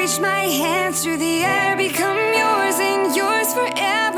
reach my hands through the air, become yours and yours forever.